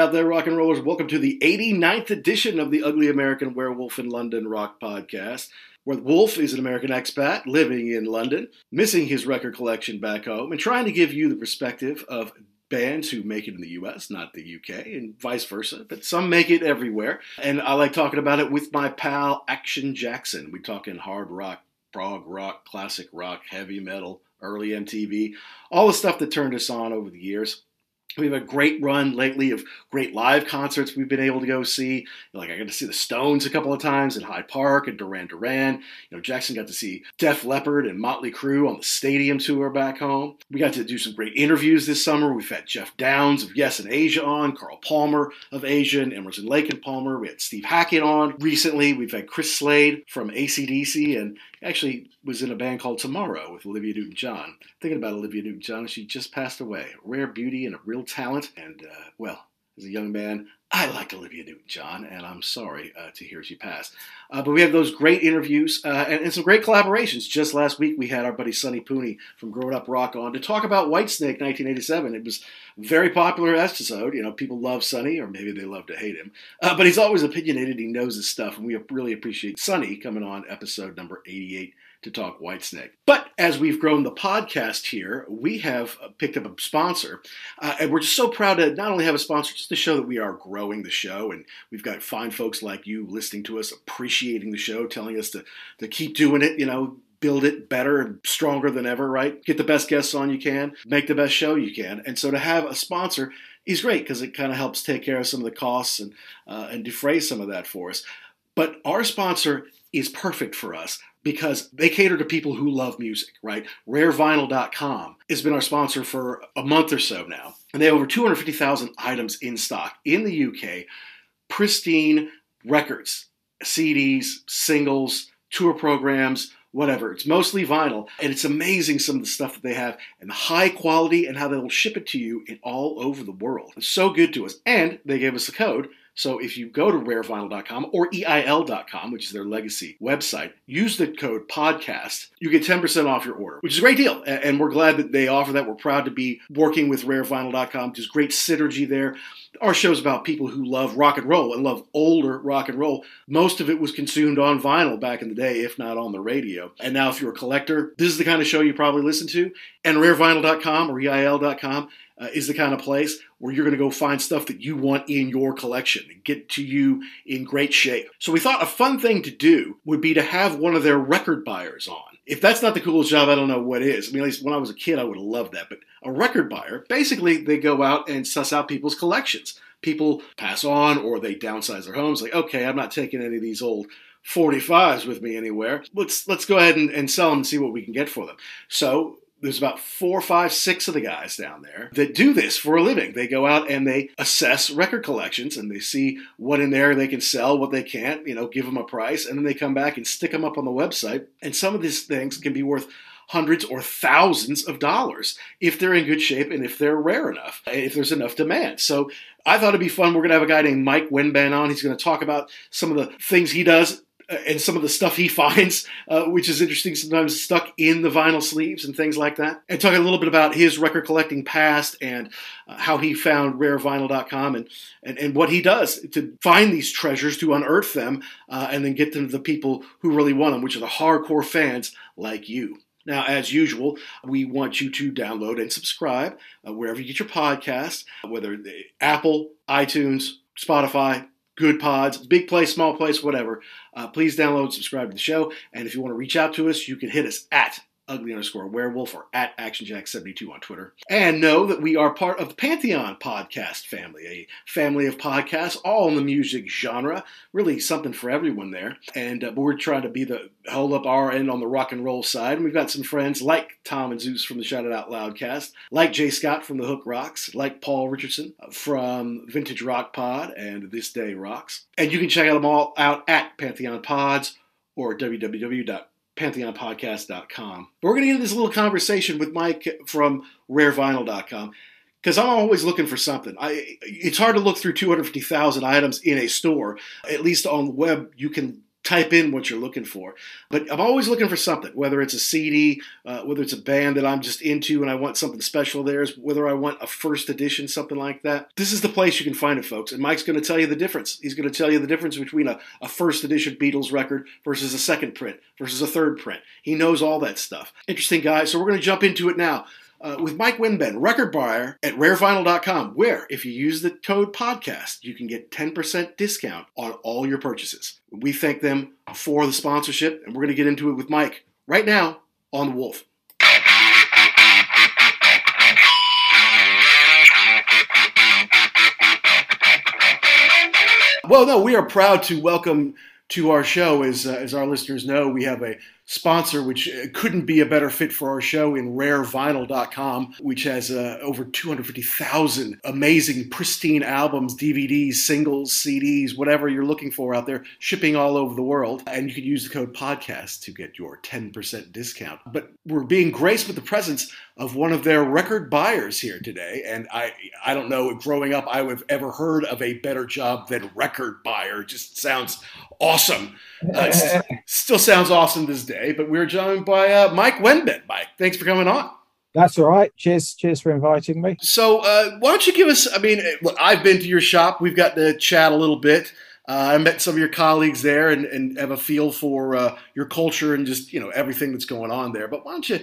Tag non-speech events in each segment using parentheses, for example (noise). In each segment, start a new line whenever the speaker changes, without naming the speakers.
out there, rock and rollers. Welcome to the 89th edition of the Ugly American Werewolf in London rock podcast, where wolf is an American expat living in London, missing his record collection back home, and trying to give you the perspective of bands who make it in the US, not the UK, and vice versa, but some make it everywhere. And I like talking about it with my pal Action Jackson. We talk in hard rock, prog rock, classic rock, heavy metal, early MTV, all the stuff that turned us on over the years. We've had a great run lately of great live concerts we've been able to go see. Like I got to see the Stones a couple of times in Hyde Park and Duran Duran. You know, Jackson got to see Def Leppard and Motley Crue on the stadium tour back home. We got to do some great interviews this summer. We've had Geoff Downes of Yes and Asia on, Carl Palmer of Asia, and Emerson Lake and Palmer. We had Steve Hackett on recently. We've had Chris Slade from ACDC and actually was in a band called Tomorrow with Olivia Newton John. Thinking about Olivia Newton John, she just passed away. Rare beauty and a real talent. And, uh, well, as a young man, I liked Olivia Newton John, and I'm sorry uh, to hear she passed. Uh, but we have those great interviews uh, and, and, some great collaborations. Just last week, we had our buddy Sonny Pooney from Growing Up Rock on to talk about Whitesnake 1987. It was very popular episode. You know, people love Sonny, or maybe they love to hate him. Uh, but he's always opinionated. He knows his stuff, and we really appreciate Sonny coming on episode number 88 to talk Whitesnake. But as we've grown the podcast here, we have picked up a sponsor. Uh, and we're just so proud to not only have a sponsor, just to show that we are growing the show. And we've got fine folks like you listening to us, appreciating the show, telling us to, to keep doing it, you know, build it better and stronger than ever, right? Get the best guests on you can, make the best show you can. And so to have a sponsor is great because it kind of helps take care of some of the costs and, uh, and defray some of that for us. But our sponsor is perfect for us because they cater to people who love music, right? RareVinyl.com has been our sponsor for a month or so now, and they have over 250,000 items in stock in the UK, pristine records, CDs, singles, tour programs, whatever. It's mostly vinyl, and it's amazing some of the stuff that they have and the high quality and how they will ship it to you in all over the world. It's so good to us, and they gave us a code so if you go to rarevinyl.com or EIL.com, which is their legacy website, use the code podcast, you get 10% off your order, which is a great deal. And we're glad that they offer that. We're proud to be working with rarevinyl.com. There's great synergy there. Our show is about people who love rock and roll and love older rock and roll. Most of it was consumed on vinyl back in the day, if not on the radio. And now, if you're a collector, this is the kind of show you probably listen to. And rarevinyl.com or EIL.com uh, is the kind of place where you're going to go find stuff that you want in your collection and get to you in great shape. So we thought a fun thing to do would be to have one of their record buyers on. If that's not the coolest job, I don't know what is. I mean, at least when I was a kid, I would have loved that. But a record buyer, basically, they go out and suss out people's collections. People pass on or they downsize their homes. Like, okay, I'm not taking any of these old 45s with me anywhere. Let's let's go ahead and, and sell them and see what we can get for them. So there's about four, five, six of the guys down there that do this for a living. They go out and they assess record collections and they see what in there they can sell, what they can't, you know, give them a price, and then they come back and stick them up on the website. And some of these things can be worth hundreds or thousands of dollars if they're in good shape and if they're rare enough, if there's enough demand. So I thought it'd be fun. We're going to have a guy named Mike Wenban on. He's going to talk about some of the things he does and some of the stuff he (laughs) finds, uh, which is interesting, sometimes stuck in the vinyl sleeves and things like that. And talking a little bit about his record collecting past and uh, how he found rarevinyl.com and, and, and what he does to find these treasures, to unearth them, uh, and then get them to the people who really want them, which are the hardcore fans like you. Now, as usual, we want you to download and subscribe uh, wherever you get your podcasts, whether Apple, iTunes, Spotify, Goodpods, big place, small place, whatever. Uh, please download, subscribe to the show. And if you want to reach out to us, you can hit us at ugly underscore werewolf or at actionjack72 on Twitter. And know that we are part of the Pantheon podcast family, a family of podcasts, all in the music genre. Really something for everyone there. And uh, we're trying to be the hold up our end on the rock and roll side. And we've got some friends like Tom and Zeus from the Shout It Out Loud cast, like Jay Scott from the Hook Rocks, like Paul Richardson from Vintage Rock Pod and This Day Rocks. And you can check them all out at Pantheon Pods or www pantheonpodcast.com. But we're going to get into this little conversation with Mike from rarevinyl.com because I'm always looking for something. I, it's hard to look through 250,000 items in a store. At least on the web, you can type in what you're looking for. But I'm always looking for something, whether it's a CD, uh, whether it's a band that I'm just into and I want something special there, whether I want a first edition, something like that. This is the place you can find it, folks. And Mike's going to tell you the difference. He's going to tell you the difference between a, a first edition Beatles record versus a second print versus a third print. He knows all that stuff. Interesting guy. So we're going to jump into it now uh, with Mike Wenban, record buyer at rarevinyl.com, where if you use the code podcast, you can get 10% discount on all your purchases. We thank them for the sponsorship, and we're going to get into it with Mike right now on The Wolf. Well, no, we are proud to welcome to our show. As, uh, as our listeners know, we have a sponsor, which uh, couldn't be a better fit for our show in rarevinyl.com, which has uh, over 250,000 amazing, pristine albums, DVDs, singles, CDs, whatever you're looking for out there, shipping all over the world. And you can use the code podcast to get your 10% discount. But we're being graced with the presence of one of their record buyers here today. And I, I don't know, growing up, I would have ever heard of a better job than record buyer. It just sounds awesome. Uh, (laughs) still sounds awesome this day, but we're joined by uh, Mike Wenban. Mike, thanks for coming on.
That's all right. Cheers, cheers for inviting me.
So, uh, why don't you give us? I mean, look, I've been to your shop. We've got to chat a little bit. Uh, I met some of your colleagues there and, and have a feel for uh, your culture and just you know everything that's going on there. But why don't you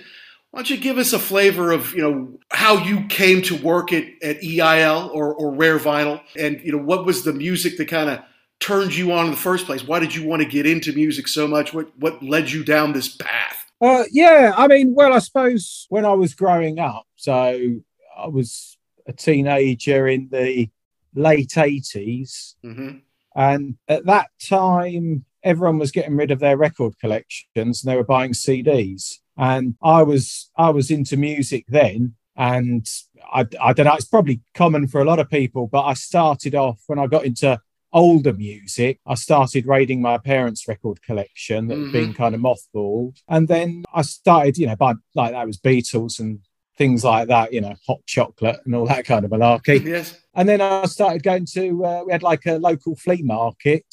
why don't you give us a flavor of you know how you came to work at, at EIL or, or Rare Vinyl, and you know what was the music that kind of turned you on in the first place? Why did you want to get into music so much? What what led you down this path?
Uh, yeah, I mean, well, I suppose when I was growing up, so I was a teenager in the late 80s. Mm-hmm. And at that time, everyone was getting rid of their record collections and they were buying CDs. And I was I was into music then. And I, I don't know, it's probably common for a lot of people, but I started off when I got into older music, I started raiding my parents' record collection that mm-hmm. had been kind of mothballed. And then I started, you know, by like that was Beatles and things like that, you know, hot chocolate and all that kind of malarkey.
yes.
And then I started going to, uh, we had like a local flea market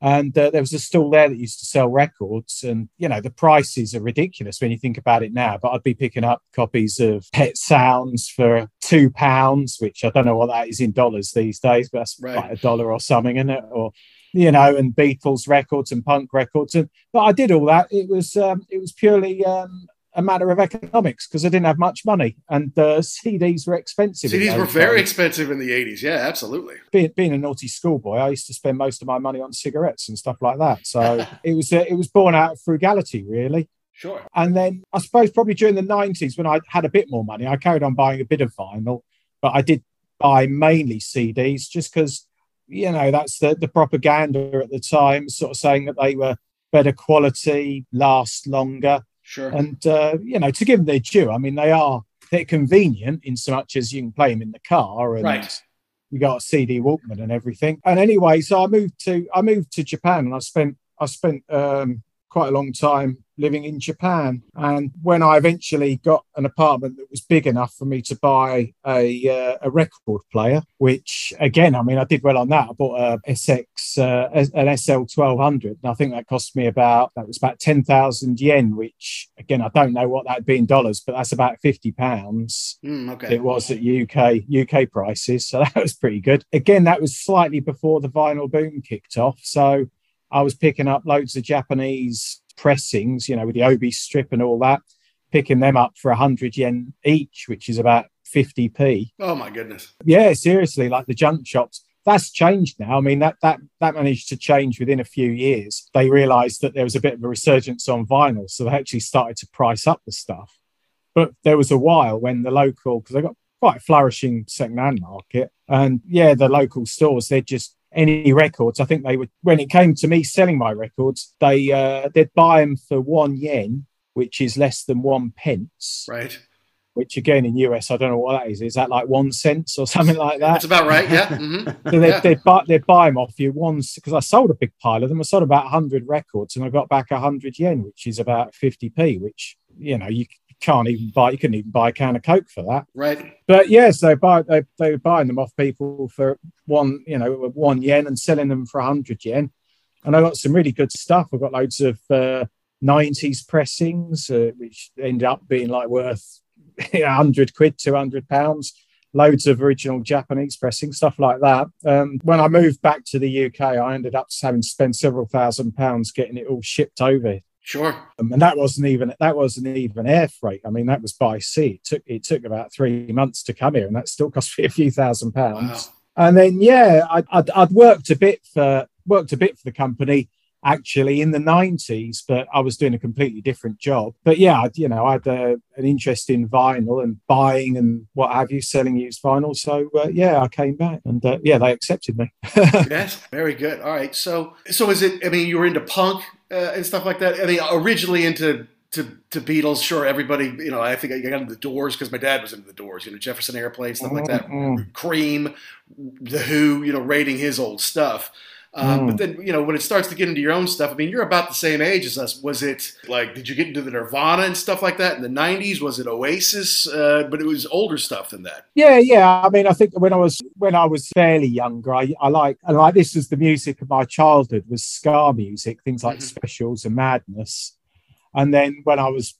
and uh, there was a stall there that used to sell records and you know the prices are ridiculous when you think about it now but i'd be picking up copies of pet sounds for two pounds which i don't know what that is in dollars these days but that's right. like a dollar or something in it or you know and beatles records and punk records and but i did all that it was um, it was purely um, a matter of economics because I didn't have much money and uh, CDs were expensive.
CDs were very expensive in the 80s. Yeah, absolutely.
Being, being a naughty schoolboy, I used to spend most of my money on cigarettes and stuff like that. So (laughs) it was uh, it was born out of frugality, really.
Sure.
And then I suppose probably during the 90s when I had a bit more money, I carried on buying a bit of vinyl, but I did buy mainly CDs just because, you know, that's the, the propaganda at the time, sort of saying that they were better quality, last longer.
Sure.
And uh, you know, to give them their due, I mean, they are they're convenient in so much as you can play them in the car, and
right.
you got a CD Walkman and everything. And anyway, so I moved to I moved to Japan, and I spent I spent um, quite a long time living in Japan. And when I eventually got an apartment that was big enough for me to buy a, uh, a record player, which again, I mean, I did well on that. I bought a SX, uh, an SL 1200, and I think that cost me about, that was about 10,000 yen, which again, I don't know what that'd be in dollars, but that's about 50 pounds.
Mm, okay.
It was at UK, UK prices. So (laughs) that was pretty good. Again, that was slightly before the vinyl boom kicked off. So I was picking up loads of Japanese pressings, you know, with the Obi strip and all that, picking them up for 100 yen each, which is about 50p.
Oh, my goodness.
Yeah, seriously, like the junk shops. That's changed now. I mean, that that that managed to change within a few years. They realised that there was a bit of a resurgence on vinyl, so they actually started to price up the stuff. But there was a while when the local, because they got quite a flourishing second-hand market, and yeah, the local stores they'd just any records. I think they would when it came to me selling my records, they uh, they'd buy them for one yen, which is less than one pence.
Right.
Which again in US, I don't know what that is. Is that like one cent or (laughs) something like that?
That's about right. Yeah. Mm-hmm. (laughs)
so they'd, yeah. they'd, buy they'd buy them off you once because I sold a big pile of them. I sold about hundred records and I got back hundred yen, which is about fifty p. Which you know you can't even buy you couldn't even buy a can of coke for that
right
but yes they buy they, they were buying them off people for one you know one yen and selling them for 100 yen and I got some really good stuff. I got loads of uh, 90s pressings, uh, which ended up being like worth (laughs) 100 quid, 200 pounds. Loads of original Japanese pressing, stuff like that. Um, when I moved back to the UK, I ended up having to spend several thousand pounds getting it all shipped over
Sure.
Um, and that wasn't even that wasn't even air freight. I mean, that was by sea. It took it took about three months to come here, and that still cost (laughs) me a few thousand pounds. Wow. And then yeah, I'd, I'd, I'd worked a bit for worked a bit for the company actually in the 90s, but I was doing a completely different job. But yeah, you know, I had uh, an interest in vinyl and buying and what have you, selling used vinyl. So uh, yeah, I came back and uh, yeah, they accepted me. (laughs)
yes, very good. All right. So, so is it, I mean, you were into punk uh, and stuff like that. I mean, originally into to, to Beatles, sure, everybody, you know, I think I got into the Doors because my dad was into the Doors, you know, Jefferson Airplane, stuff like that, mm-hmm. Cream, The Who, you know, rating his old stuff. Um, mm. But then, you know, when it starts to get into your own stuff, I mean, you're about the same age as us. Was it like, did you get into the Nirvana and stuff like that in the 90s? Was it Oasis? Uh, but it was older stuff than that.
Yeah, yeah. I mean, I think when I was when I was fairly younger, I, I like I like this was the music of my childhood was ska music, things like mm-hmm. Specials and Madness. And then when I was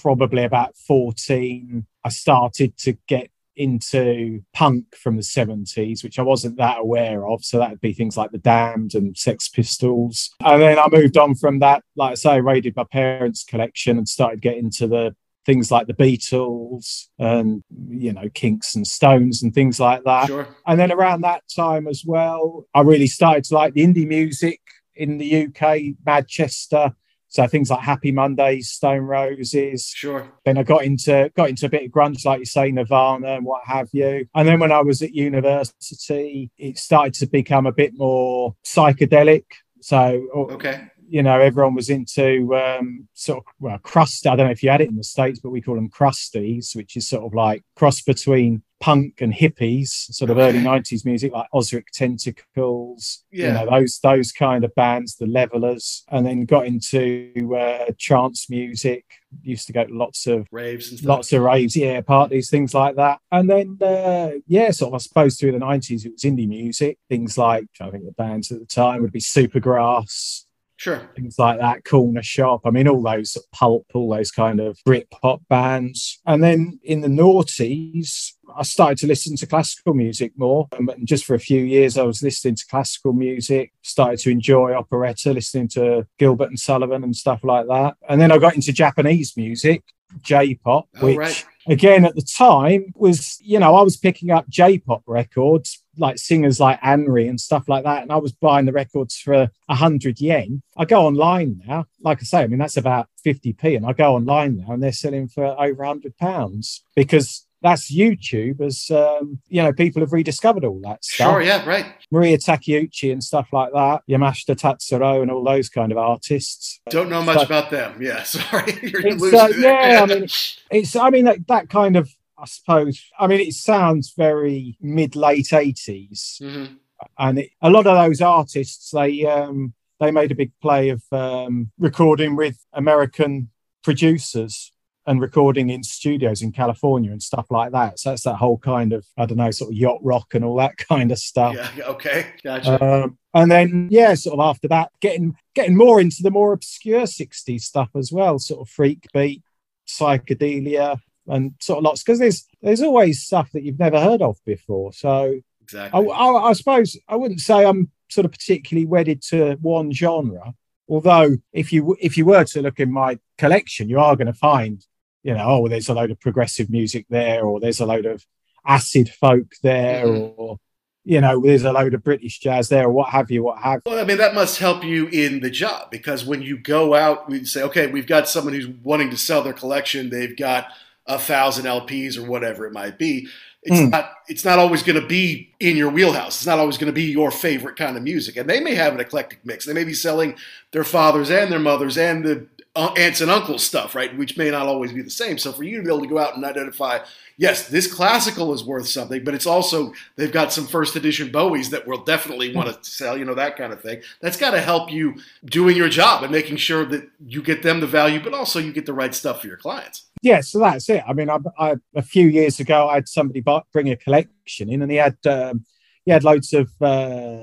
probably about 14, I started to get into punk from the 70s, which I wasn't that aware of. So that would be things like The Damned and Sex Pistols. And then I moved on from that, like I say, raided my parents' collection and started getting to the things like the Beatles and you know Kinks and Stones and things like that. Sure. And then around that time as well, I really started to like the indie music in the UK, Manchester, so things like Happy Mondays, Stone Roses.
Sure.
Then I got into got into a bit of grunge, like you say, Nirvana and what have you. And then when I was at university, it started to become a bit more psychedelic. So
okay
you know, everyone was into um, sort of well, crust. I don't know if you had it in the states, but we call them crusties, which is sort of like cross between punk and hippies, sort of early '90s music, like Ozric Tentacles. Yeah. You know, those those kind of bands, the Levellers, and then got into uh, trance music. Used to go to lots of
raves,
lots of raves, yeah, parties, things like that. And then, uh, yeah, sort of, I suppose through the '90s, it was indie music. Things like I think the bands at the time would be Supergrass,
Sure.
Things like that, Cornershop. I mean, all those pulp, all those kind of Brit pop bands. And then in the noughties, I started to listen to classical music more. Um, and just for a few years, I was listening to classical music, started to enjoy operetta, listening to Gilbert and Sullivan and stuff like that. And then I got into Japanese music, J-pop, oh, which right. again at the time was, you know, I was picking up J-pop records like singers like Anri and stuff like that. And I was buying the records for a hundred yen. I go online now, like I say, I mean, that's about 50p. And I go online now and they're selling for over hundred pounds because that's YouTube as um, you know, people have rediscovered all that stuff.
Sure, yeah, right.
Maria Takeuchi and stuff like that, Yamashita Tatsuro and all those kind of artists.
Don't know much so, about them. Yeah, (laughs) sorry.
You're uh, yeah, I (laughs) mean it's I mean that, that kind of I suppose. I mean, it sounds very mid late 80s, mm-hmm. and it, a lot of those artists they um, they made a big play of um, recording with American producers and recording in studios in California and stuff like that. So that's that whole kind of I don't know, sort of yacht rock and all that (laughs) kind of stuff.
Yeah. Okay. Gotcha.
Um, and then yeah, sort of after that, getting getting more into the more obscure '60s stuff as well, sort of freak beat, psychedelia, and sort of lots because there's there's always stuff that you've never heard of before. So
exactly, I,
I, I, suppose I wouldn't say I'm sort of particularly wedded to one genre. Although if you if you were to look in my collection, you are going to find you know oh there's a load of progressive music there, or there's a load of acid folk there, mm-hmm. or you know, there's a load of British jazz there, or what have you, what have.
Well, I mean, that must help you in the job because when you go out, we say, okay, we've got someone who's wanting to sell their collection. They've got a thousand LPs or whatever it might be. It's mm. not it's not always going to be in your wheelhouse. It's not always going to be your favorite kind of music. And they may have an eclectic mix. They may be selling their fathers and their mothers and the aunts and uncles stuff, right? Which may not always be the same. So for you to be able to go out and identify, yes, this classical is worth something, but it's also they've got some first edition Bowies that we'll definitely want to sell, you know, that kind of thing. That's got to help you doing your job and making sure that you get them the value, but also you get the right stuff for your clients.
Yeah, so that's it. I mean, I, I, a few years ago, I had somebody bring a collection in, and he had um, he had loads of uh,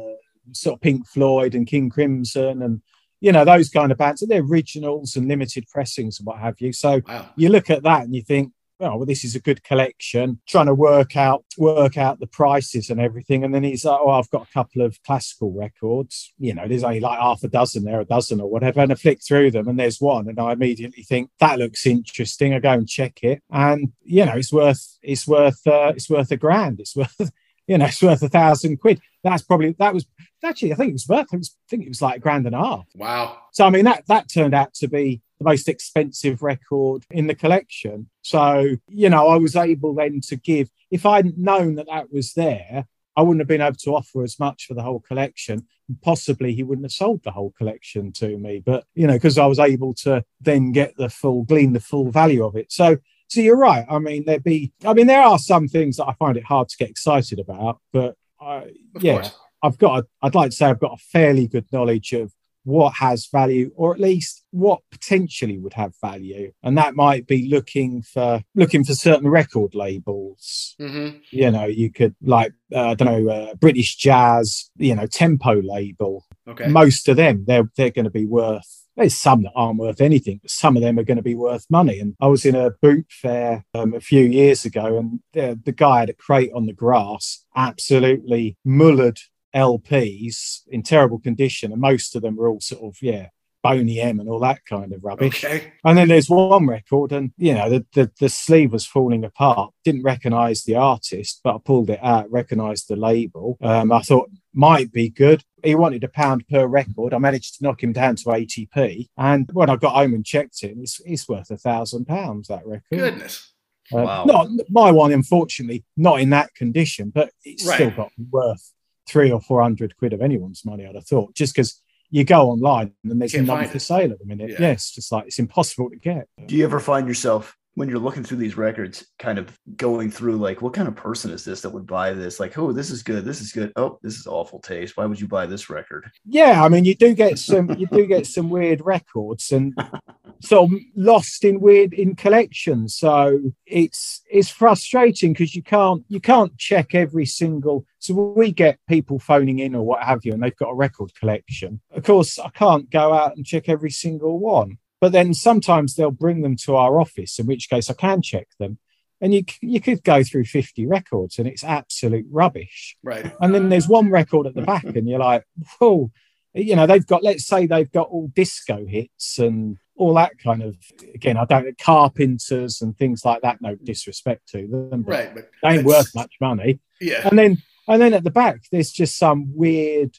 sort of Pink Floyd and King Crimson and you know those kind of bands. And they're originals and limited pressings and what have you. So wow. you look at that and you think, oh well, this is a good collection. Trying to work out work out the prices and everything, and then he's like, oh, I've got a couple of classical records. You know, there's only like half a dozen there, a dozen or whatever, and I flick through them, and there's one, and I immediately think that looks interesting. I go and check it, and you know, it's worth it's worth uh, it's worth a grand. It's (laughs) worth you know, it's worth a thousand quid. That's probably that was actually I think it was worth. I think it was like a grand and a half.
Wow.
So I mean that that turned out to be the most expensive record in the collection. So, you know, I was able then to give, if I'd known that that was there, I wouldn't have been able to offer as much for the whole collection. Possibly he wouldn't have sold the whole collection to me, but you know, because I was able to then get the full, glean the full value of it. So, so you're right. I mean, there'd be, I mean, there are some things that I find it hard to get excited about, but I, yeah, course. I've got, a, I'd like to say I've got a fairly good knowledge of what has value or at least what potentially would have value and that might be looking for looking for certain record labels mm-hmm. you know you could like uh, i don't know uh, british jazz you know tempo label okay most of them they're they're going to be worth there's some that aren't worth anything, but some of them are going to be worth money. And I was in a boot fair um, a few years ago, and the, the guy had a crate on the grass, absolutely mullered LPs in terrible condition, and most of them were all sort of yeah Boney M and all that kind of rubbish. Okay. And then there's one record, and you know the, the, the sleeve was falling apart. Didn't recognise the artist, but I pulled it out, recognised the label. Um, I thought might be good. He wanted a pound per record. I managed to knock him down to 80p. And when I got home and checked it, it's, it's worth a thousand pounds, that record.
Goodness.
Uh, wow. Not my one, unfortunately, not in that condition, but it's right. still got worth three or four hundred quid of anyone's money, I'd have thought, just because you go online and there's nothing for sale at the minute. Yeah. Yes, just like it's impossible to get.
Do you ever find yourself when you're looking through these records, kind of going through like, what kind of person is this that would buy this? Like, oh, this is good, this is good. Oh, this is awful taste. Why would you buy this record?
Yeah, I mean, you do get some, you do get some weird records, and (laughs) sort of lost in weird in collections. So it's it's frustrating because you can't you can't check every single. So we get people phoning in or what have you, and they've got a record collection. Of course, I can't go out and check every single one. But then sometimes they'll bring them to our office, in which case I can check them. And you you could go through 50 records and it's absolute rubbish.
Right.
And then there's one record at the back, and you're like, whoa, you know, they've got, let's say they've got all disco hits and all that kind of again i don't carpenters and things like that no disrespect to them
right but
they ain't worth much money.
Yeah.
And then and then at the back there's just some weird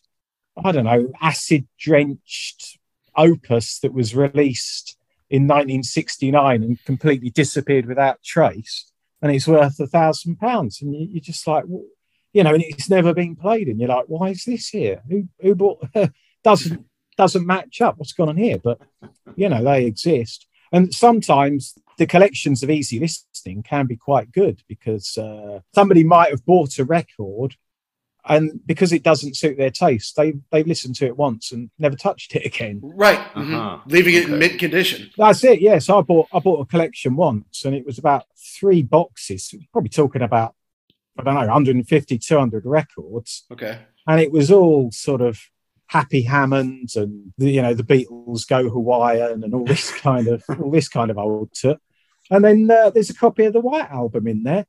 i don't know acid drenched opus that was released in 1969 and completely disappeared without trace and it's worth a thousand pounds. And you, are just like you know and it's never been played and you're like why is this here? Who who bought (laughs) doesn't doesn't match up what's going on here, but you know, they exist. And sometimes the collections of easy listening can be quite good because uh, somebody might have bought a record and because it doesn't suit their taste, they they've listened to it once and never touched it (laughs) again.
Right, mm-hmm. uh-huh. leaving it in mid condition.
That's it. Yes, I bought I bought a collection once, and it was about three boxes. Probably talking about I don't know 150, 200 records.
Okay,
and it was all sort of Happy Hammond and the, you know the Beatles Go Hawaiian and all this (laughs) kind of all this kind of old stuff. And then uh, there's a copy of the White Album in there.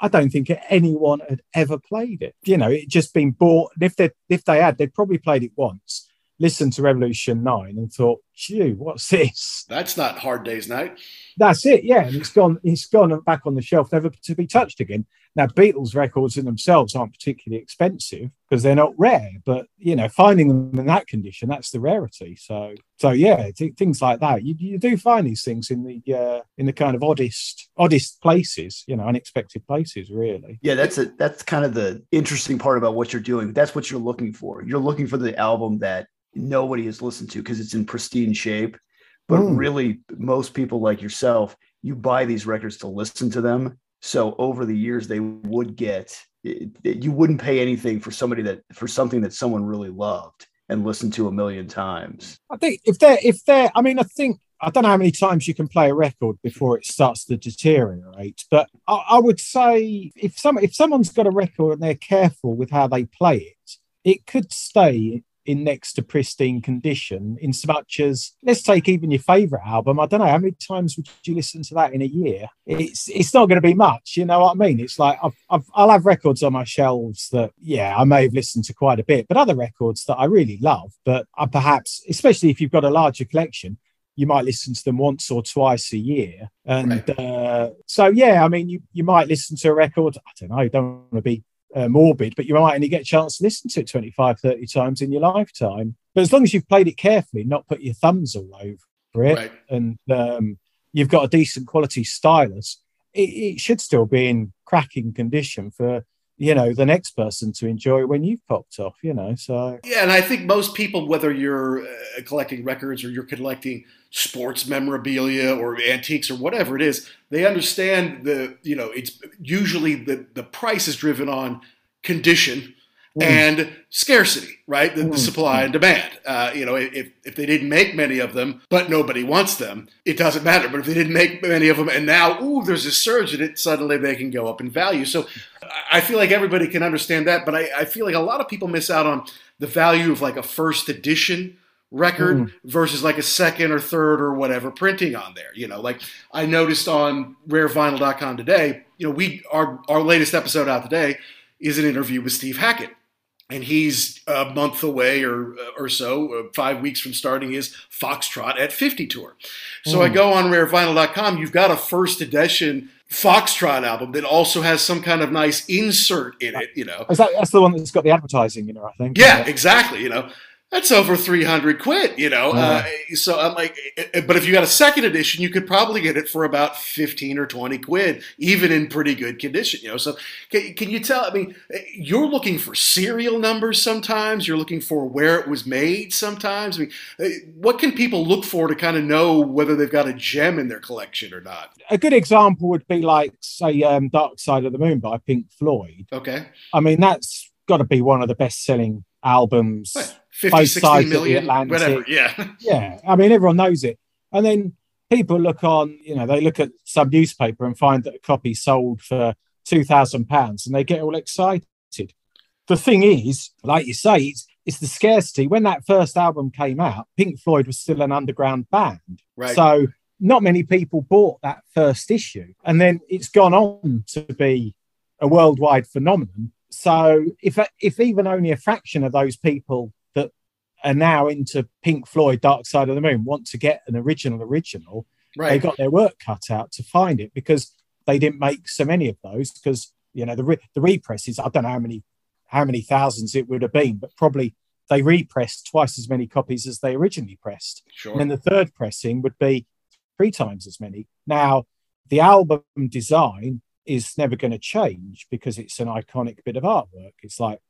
I don't think anyone had ever played it. You know, it just been bought. If they if they had, they'd probably played it once, listened to Revolution Nine, and thought, "Gee, what's this?"
That's not Hard Day's Night.
That's it. Yeah, and it's gone. It's gone back on the shelf, never to be touched again. Now, Beatles records in themselves aren't particularly expensive because they're not rare, but you know, finding them in that condition, that's the rarity. So, so yeah, things like that. You, you do find these things in the uh, in the kind of oddest oddest places, you know, unexpected places, really.
Yeah, that's a that's kind of the interesting part about what you're doing. That's what you're looking for. You're looking for the album that nobody has listened to because it's in pristine shape. But mm. really, most people like yourself, you buy these records to listen to them so over the years, they would get you wouldn't pay anything for somebody that for something that someone really loved and listened to a million times.
I think if they're if they're, I mean, I think I don't know how many times you can play a record before it starts to deteriorate, but I, I would say if some if someone's got a record and they're careful with how they play it, it could stay in next to pristine condition in so much as let's take even your favorite album. I don't know how many times would you listen to that in a year? It's it's not going to be much you know what i mean? It's like I've, I've, i'll have records on my shelves that yeah i may have listened to quite a bit but other records that i really love but I perhaps especially if you've got a larger collection you might listen to them once or twice a year. And right. uh, so yeah i mean you, you might listen to a record i don't know don't want to be uh, morbid, but you might only get a chance to listen to it 25, 30 times in your lifetime. But as long as you've played it carefully, not put your thumbs all over it, right. and um, you've got a decent quality stylus, it, it, should still be in cracking condition for you know the next person to enjoy when you've popped off. You know, so
yeah, and I think most people, whether you're uh, collecting records or you're collecting sports memorabilia or antiques or whatever it is, they understand the you know it's usually the the price is driven on condition mm. and scarcity, right? The, mm. the supply and demand. Uh, you know, if if they didn't make many of them, but nobody wants them, it doesn't matter. But if they didn't make many of them, and now ooh, there's a surge in it, suddenly they can go up in value. So I feel like everybody can understand that, but I, I feel like a lot of people miss out on the value of like a first edition record mm. versus like a second or third or whatever printing on there. You know, like I noticed on rarevinyl.com today, you know, we our our latest episode out today is an interview with Steve Hackett. And he's a month away or or so, uh, five weeks from starting his Foxtrot at 50 tour. So mm. I go on rarevinyl.com. You've got a first edition Foxtrot album that also has some kind of nice insert in it, you know.
Is that, that's the one that's got the advertising, you know, I think.
Yeah, exactly. You know, that's over 300 quid, you know? Uh, so I'm like, eh, eh, but if you got a second edition, you could probably get it for about 15 or 20 quid, even in pretty good condition, you know? So can, can you tell, I mean, eh, you're looking for serial numbers sometimes, you're looking for where it was made sometimes. I mean, what can people look for to kind of know whether they've got a gem in their collection or not?
A good example would be like, say, um, Dark Side of the Moon by Pink Floyd.
Okay.
I mean, that's got to be one of the best selling albums.
Right 50, 60 million, whatever. Yeah. (laughs)
Yeah. I mean, everyone knows it. And then people look on, you know, they look at some newspaper and find that a copy sold for £2,000 and they get all excited. The thing is, like you say, it's, it's the scarcity. When that first album came out, Pink Floyd was still an underground band. Right. So not many people bought that first issue. And then it's gone on to be a worldwide phenomenon. So if if even only a fraction of those people that are now into Pink Floyd, Dark Side of the Moon, want to get an original original, right. they got their work cut out to find it because they didn't make so many of those because you know the re- the represses. I don't know how many how many thousands it would have been, but probably they repressed twice as many copies as they originally pressed. Sure. And then the third pressing would be three times as many. Now the album design is never going to change because it's an iconic bit of artwork. It's like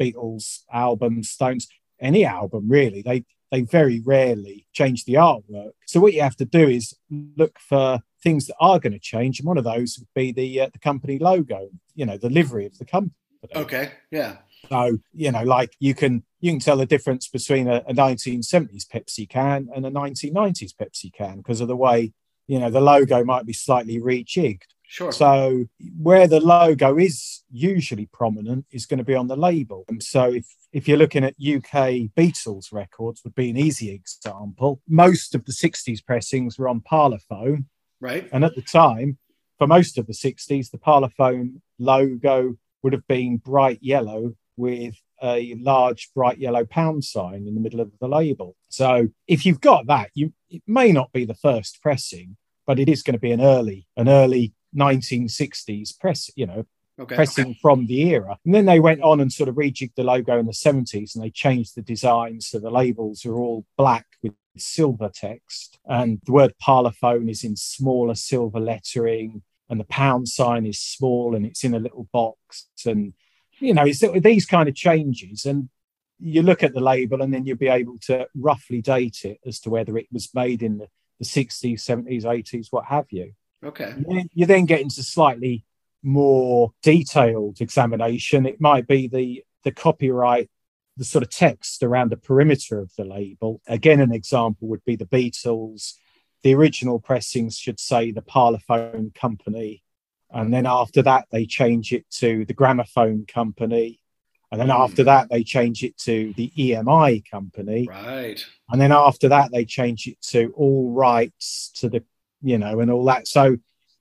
Beatles albums, Stones any album really. They they very rarely change the artwork. So what you have to do is look for things that are going to change, and one of those would be the uh, the company logo. You know, the livery of the company.
Okay. Yeah.
So you know, like you can you can tell the difference between a, a 1970s Pepsi can and a 1990s Pepsi can because of the way you know the logo might be slightly rejigged.
Sure.
So where the logo is usually prominent is going to be on the label. And so if if you're looking at UK Beatles records, would be an easy example. Most of the 60s pressings were on Parlophone.
Right.
And at the time, for most of the 60s, the Parlophone logo would have been bright yellow with a large bright yellow pound sign in the middle of the label. So if you've got that, you it may not be the first pressing, but it is going to be an early, an early 1960s press, you know, okay, pressing okay. from the era. And then they went on and sort of rejigged the logo in the 70s and they changed the design so the labels are all black with silver text. And the word parlophone is in smaller silver lettering. And the pound sign is small and it's in a little box. And, you know, it's these kind of changes. And you look at the label and then you'll be able to roughly date it as to whether it was made in the, the 60s, 70s, 80s, what have you.
Okay.
You then get into slightly more detailed examination, it might be the the copyright, the sort of text around the perimeter of the label. Again, an example would be the Beatles. The original pressings should say the Parlophone Company, and then after that they change it to the Gramophone Company, And then mm. after that, they change it to the EMI company.
Right.
And then after that, they change it to all rights to the, you know, and all that. So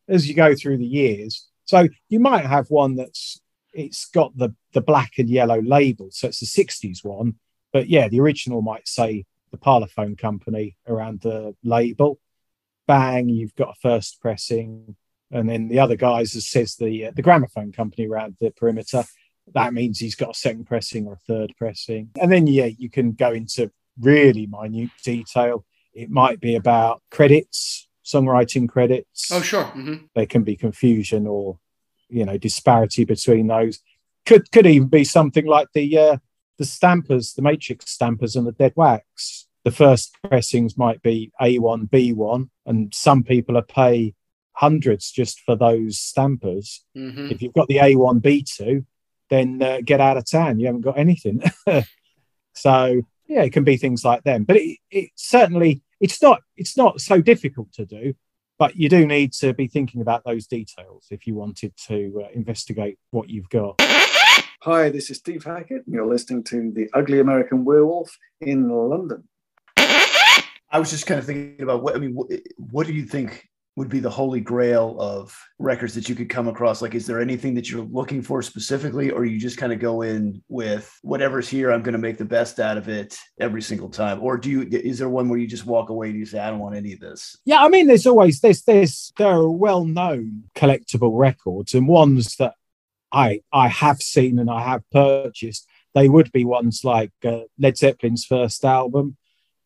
as you go through the years, so you might have one that's it's got the the black and yellow label, so it's the '60s one. But yeah, the original might say the Parlophone Company around the label. Bang, you've got a first pressing, and then the other guys says the uh, the gramophone company around the perimeter. That means he's got a second pressing or a third pressing, and then yeah, you can go into really minute detail. It might be about credits, songwriting credits.
Oh, sure. Mm-hmm.
There can be confusion or you know disparity between those. Could could even be something like the uh, the stampers, the matrix stampers, and the dead wax. The first pressings might be A1, B1, and some people are pay hundreds just for those stampers. Mm-hmm. If you've got the A1, B2, then uh, get out of town. You haven't got anything. (laughs) so yeah, it can be things like them. But it, it certainly it's not it's not so difficult to do. But you do need to be thinking about those details if you wanted to uh, investigate what you've got.
Hi, this is Steve Hackett. And you're listening to The Ugly American Werewolf in London.
I was just kind of thinking about what I mean. What, what do you think would be the holy grail of records that you could come across? Like, is there anything that you're looking for specifically, or you just kind of go in with whatever's here? I'm going to make the best out of it every single time. Or do you? Is there one where you just walk away and you say, I don't want any of this?
Yeah, I mean, there's always there's there's there are well known collectible records and ones that I I have seen and I have purchased. They would be ones like uh, Led Zeppelin's first album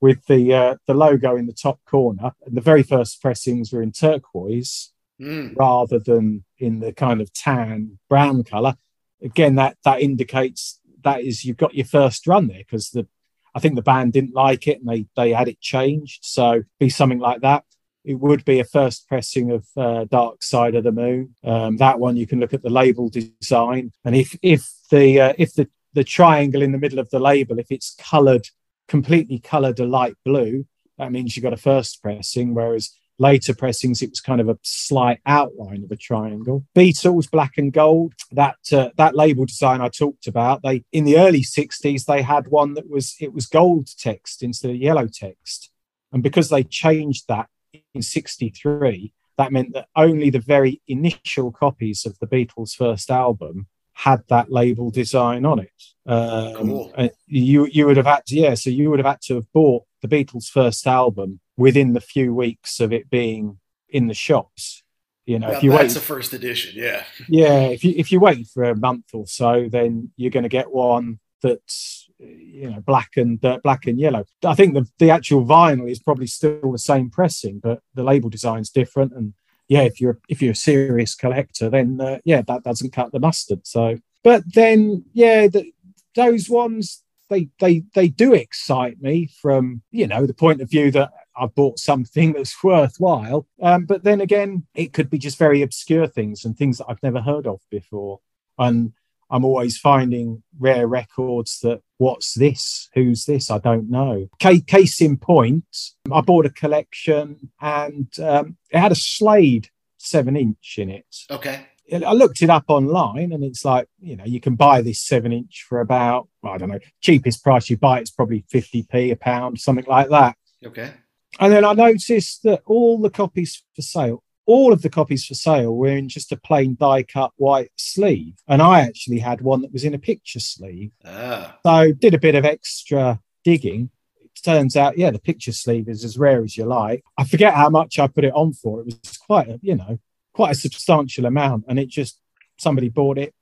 with the uh, the logo in the top corner. And the very first pressings were in turquoise mm. rather than in the kind of tan brown color. Again, that that indicates that is you've got your first run there because the I think the band didn't like it and they they had it changed. So be something like that. It would be a first pressing of uh, Dark Side of the Moon. Um, that one you can look at the label design, and if if the uh, if the the triangle in the middle of the label, if it's coloured completely coloured a light blue, that means you got a first pressing, whereas later pressings it was kind of a slight outline of a triangle. Beatles black and gold, that uh, that label design I talked about, they in the early 60s they had one that was it was gold text instead of yellow text. And because they changed that in 63, that meant that only the very initial copies of the Beatles' first album had that label design on it. Um, cool. You you would have had to yeah, so you would have had to have bought the Beatles' first album within the few weeks of it being in the shops. You know, if you
that's wait, a first edition, yeah.
Yeah, if you if you wait for a month or so, then you're going to get one that's you know black and uh, black and yellow. I think the the actual vinyl is probably still the same pressing, but the label design's different and yeah, if you're if you're a serious collector, then uh, yeah, that doesn't cut the mustard. So, but then yeah, the, those ones they they they do excite me from you know the point of view that I've bought something (laughs) that's worthwhile. Um, but then again, it could be just very obscure things and things that I've never heard of before. And I'm always finding rare records that what's this? Who's this? I don't know. Case in point, I bought a collection and um, it had a Slade seven inch in it.
Okay.
I looked it up online and it's like, you know, you can buy this seven inch for about, I don't know, cheapest price you buy it's probably 50p a pound, something like that.
Okay.
And then I noticed that all the copies for sale all of the copies for sale were in just a plain die cut white sleeve. And I actually had one that was in a picture sleeve. Ah. So did a bit of extra digging. It turns out, yeah, the picture sleeve is as rare as you like. I forget how much I put it on for. It was quite a, you know, quite a substantial amount. And it just somebody bought it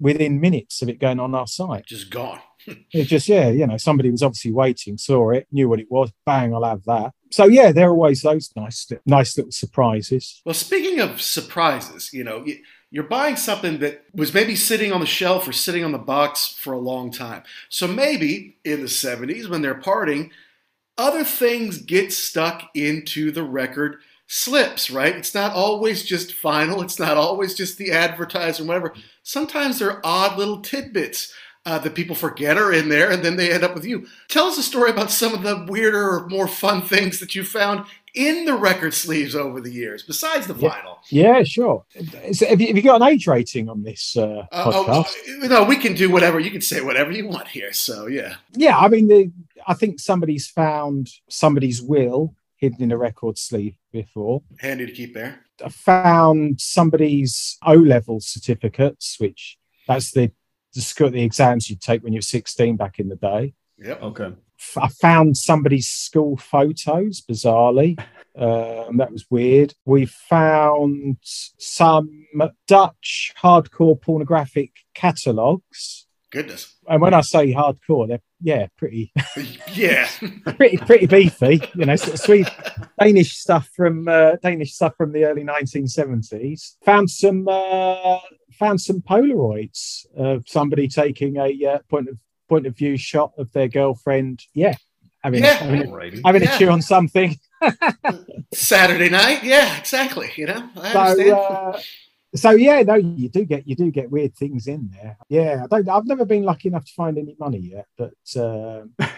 within minutes of it going on our site.
Just gone. (laughs)
it just, yeah, you know, somebody was obviously waiting, saw it, knew what it was, bang, I'll have that. So yeah, there are always those nice, nice little surprises.
Well, speaking of surprises, you know, you're buying something that was maybe sitting on the shelf or sitting on the box for a long time. So maybe in the 70s when they're parting, other things get stuck into the record slips, right? It's not always just final, it's not always just the advertiser, whatever. Sometimes there are odd little tidbits uh, that people forget are in there, and then they end up with you. Tell us a story about some of the weirder or more fun things that you found in the record sleeves over the years, besides the
yeah.
vinyl?
Yeah, sure. Is, have, you, have, you, got an age rating on this uh, uh, podcast?
Oh, no, we can do whatever. You can say whatever you want here. So, yeah.
Yeah, I mean, the, I think somebody's found somebody's will hidden in a record sleeve before.
Handy to keep there.
I found somebody's O level certificates, which that's the, the the exams you take when you're 16 back in the day.
Yep.
Okay.
I found somebody's school photos, bizarrely. Um, that was weird. We found some Dutch hardcore pornographic catalogues.
Goodness.
And when I say hardcore, they're yeah, pretty (laughs)
yeah, (laughs)
pretty pretty beefy. You know, sort of sweet Danish stuff from uh, Danish stuff from the early 1970s. Found some uh, found some Polaroids of somebody taking a uh, point of point of view shot of their girlfriend. Yeah, having
yeah.
having, a, having yeah. a chew on something. (laughs)
Saturday night, yeah, exactly. You know, I
so,
understand.
Uh, so yeah, no, you do get you do get weird things in there. Yeah, I don't. I've never been lucky enough to find any money yet, but. Um, (laughs)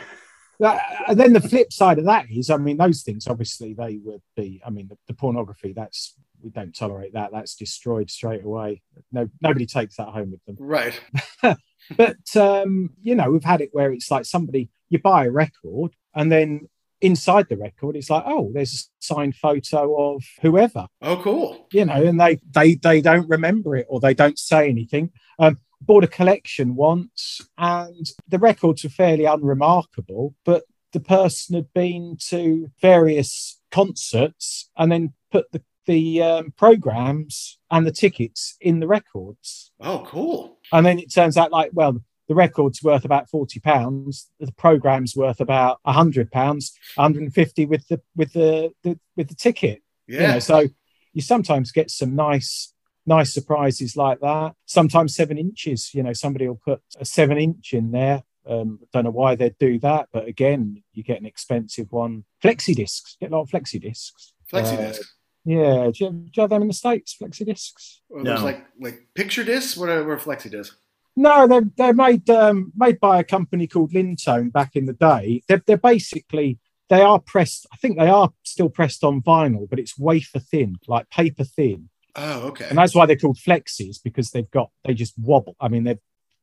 and then the flip side of that is, I mean, those things obviously they would be. I mean, the, the, pornography that's we don't tolerate that. That's destroyed straight away. No, nobody takes that home with them.
Right. (laughs)
but um, you know, we've had it where it's like somebody you buy a record and then inside the record it's like oh there's a signed photo of whoever.
Oh cool.
You know and they they they don't remember it or they don't say anything. Um bought a collection once and the records were fairly unremarkable but the person had been to various concerts and then put the the um, programs and the tickets in the records.
Oh cool.
And then it turns out like well the record's worth about 40 pounds the program's worth about 100 pounds 150 with the with the, the with the ticket
yeah
you know, so you sometimes get some nice nice surprises like that sometimes seven inches you know somebody will put a seven inch in there um, don't know why they'd do that but again you get an expensive one flexi discs get a lot of flexi discs
flexi discs uh,
yeah, do you, have, do you, have, them in the states? Flexi discs?
Well, no. like like picture discs. What are, what are flexi discs?
No, they're they're made um, made by a company called Lyntone back in the day. They're they're basically they are pressed. I think they are still pressed on vinyl, but it's wafer thin, like paper thin.
Oh, okay.
And that's why they're called flexis because they've got they just wobble. I mean, they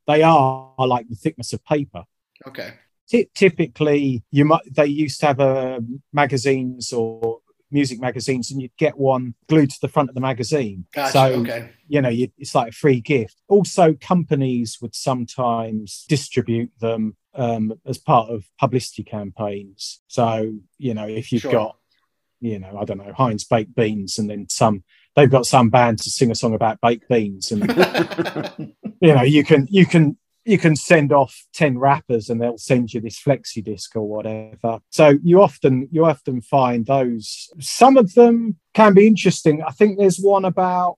they are like the thickness of paper.
Okay.
T- typically, you might they used to have uh, magazines or music magazines and you'd get one glued to the front of the magazine.
Gotcha.
So,
okay.
you know, you, it's like a free gift. Also, companies would sometimes distribute them um, as part of publicity campaigns. So, you know, if you've
Sure.
got, you know, I don't know, Heinz baked beans and then some, they've got some band to sing a song about baked beans and, (laughs) you know, you can, you can, you can send off 10 wrappers and they'll send you this flexi disc or whatever so you often you often find those some of them can be interesting i think there's one about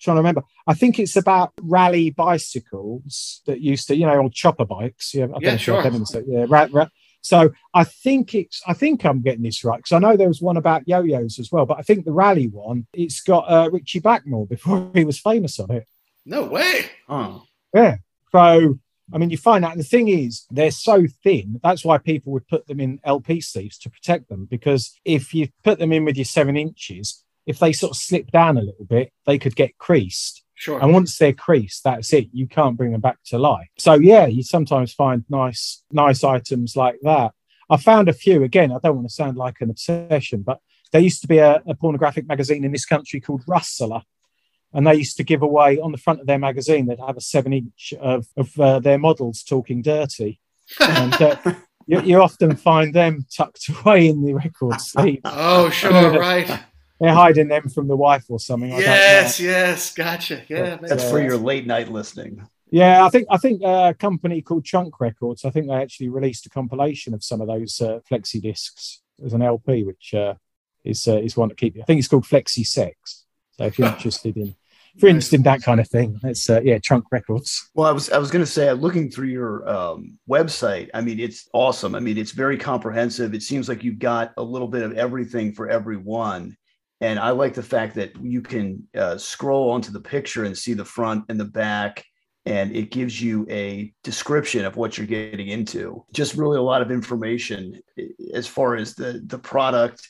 trying to remember i think it's about Raleigh bicycles that used to you know on chopper bikes yeah, I
Yeah,
know if you've
sure.
had them, so, yeah ra- ra- so i think it's i think i'm getting this right because i know there was one about yo-yos as well but i think the Raleigh one it's got uh, Ritchie Blackmore before (laughs) he was famous on it
No way.
Oh.
yeah. So, I mean, you find out. The thing is, they're so thin. That's why people would put them in LP sleeves to protect them. Because if you put them in with your seven inches, if they sort of slip down a little bit, they could get creased.
Sure.
And once they're creased, that's it. You can't bring them back to life. So yeah, you sometimes find nice, nice items like that. I found a few. Again, I don't want to sound like an obsession, but there used to be a, a pornographic magazine in this country called Rustler, and they used to give away on the front of their magazine. They'd have a seven-inch of of uh, their models talking dirty, and uh, (laughs) you, you often find them tucked away in the record sleeve. (laughs)
oh, sure. Right.
They're hiding them from the wife or something. I don't
yes. Yes. Gotcha. Yeah.
But,
That's
man.
for
Uh,
your late night listening.
Yeah, I think I think uh, a company called Trunk Records. I think they actually released a compilation of some of those uh, flexi discs as an LP, which uh, is uh, is one to keep. I think it's called Flexi Sex. So if you're (laughs) interested in if you're interested in that kind of thing, it's uh, yeah, Trunk Records.
Well, I was I was going to say, looking through your um, website, I mean, it's awesome. I mean, it's very comprehensive. It seems like you've got a little bit of everything for everyone, and I like the fact that you can uh, scroll onto the picture and see the front and the back, and it gives you a description of what you're getting into. Just really a lot of information as far as the the product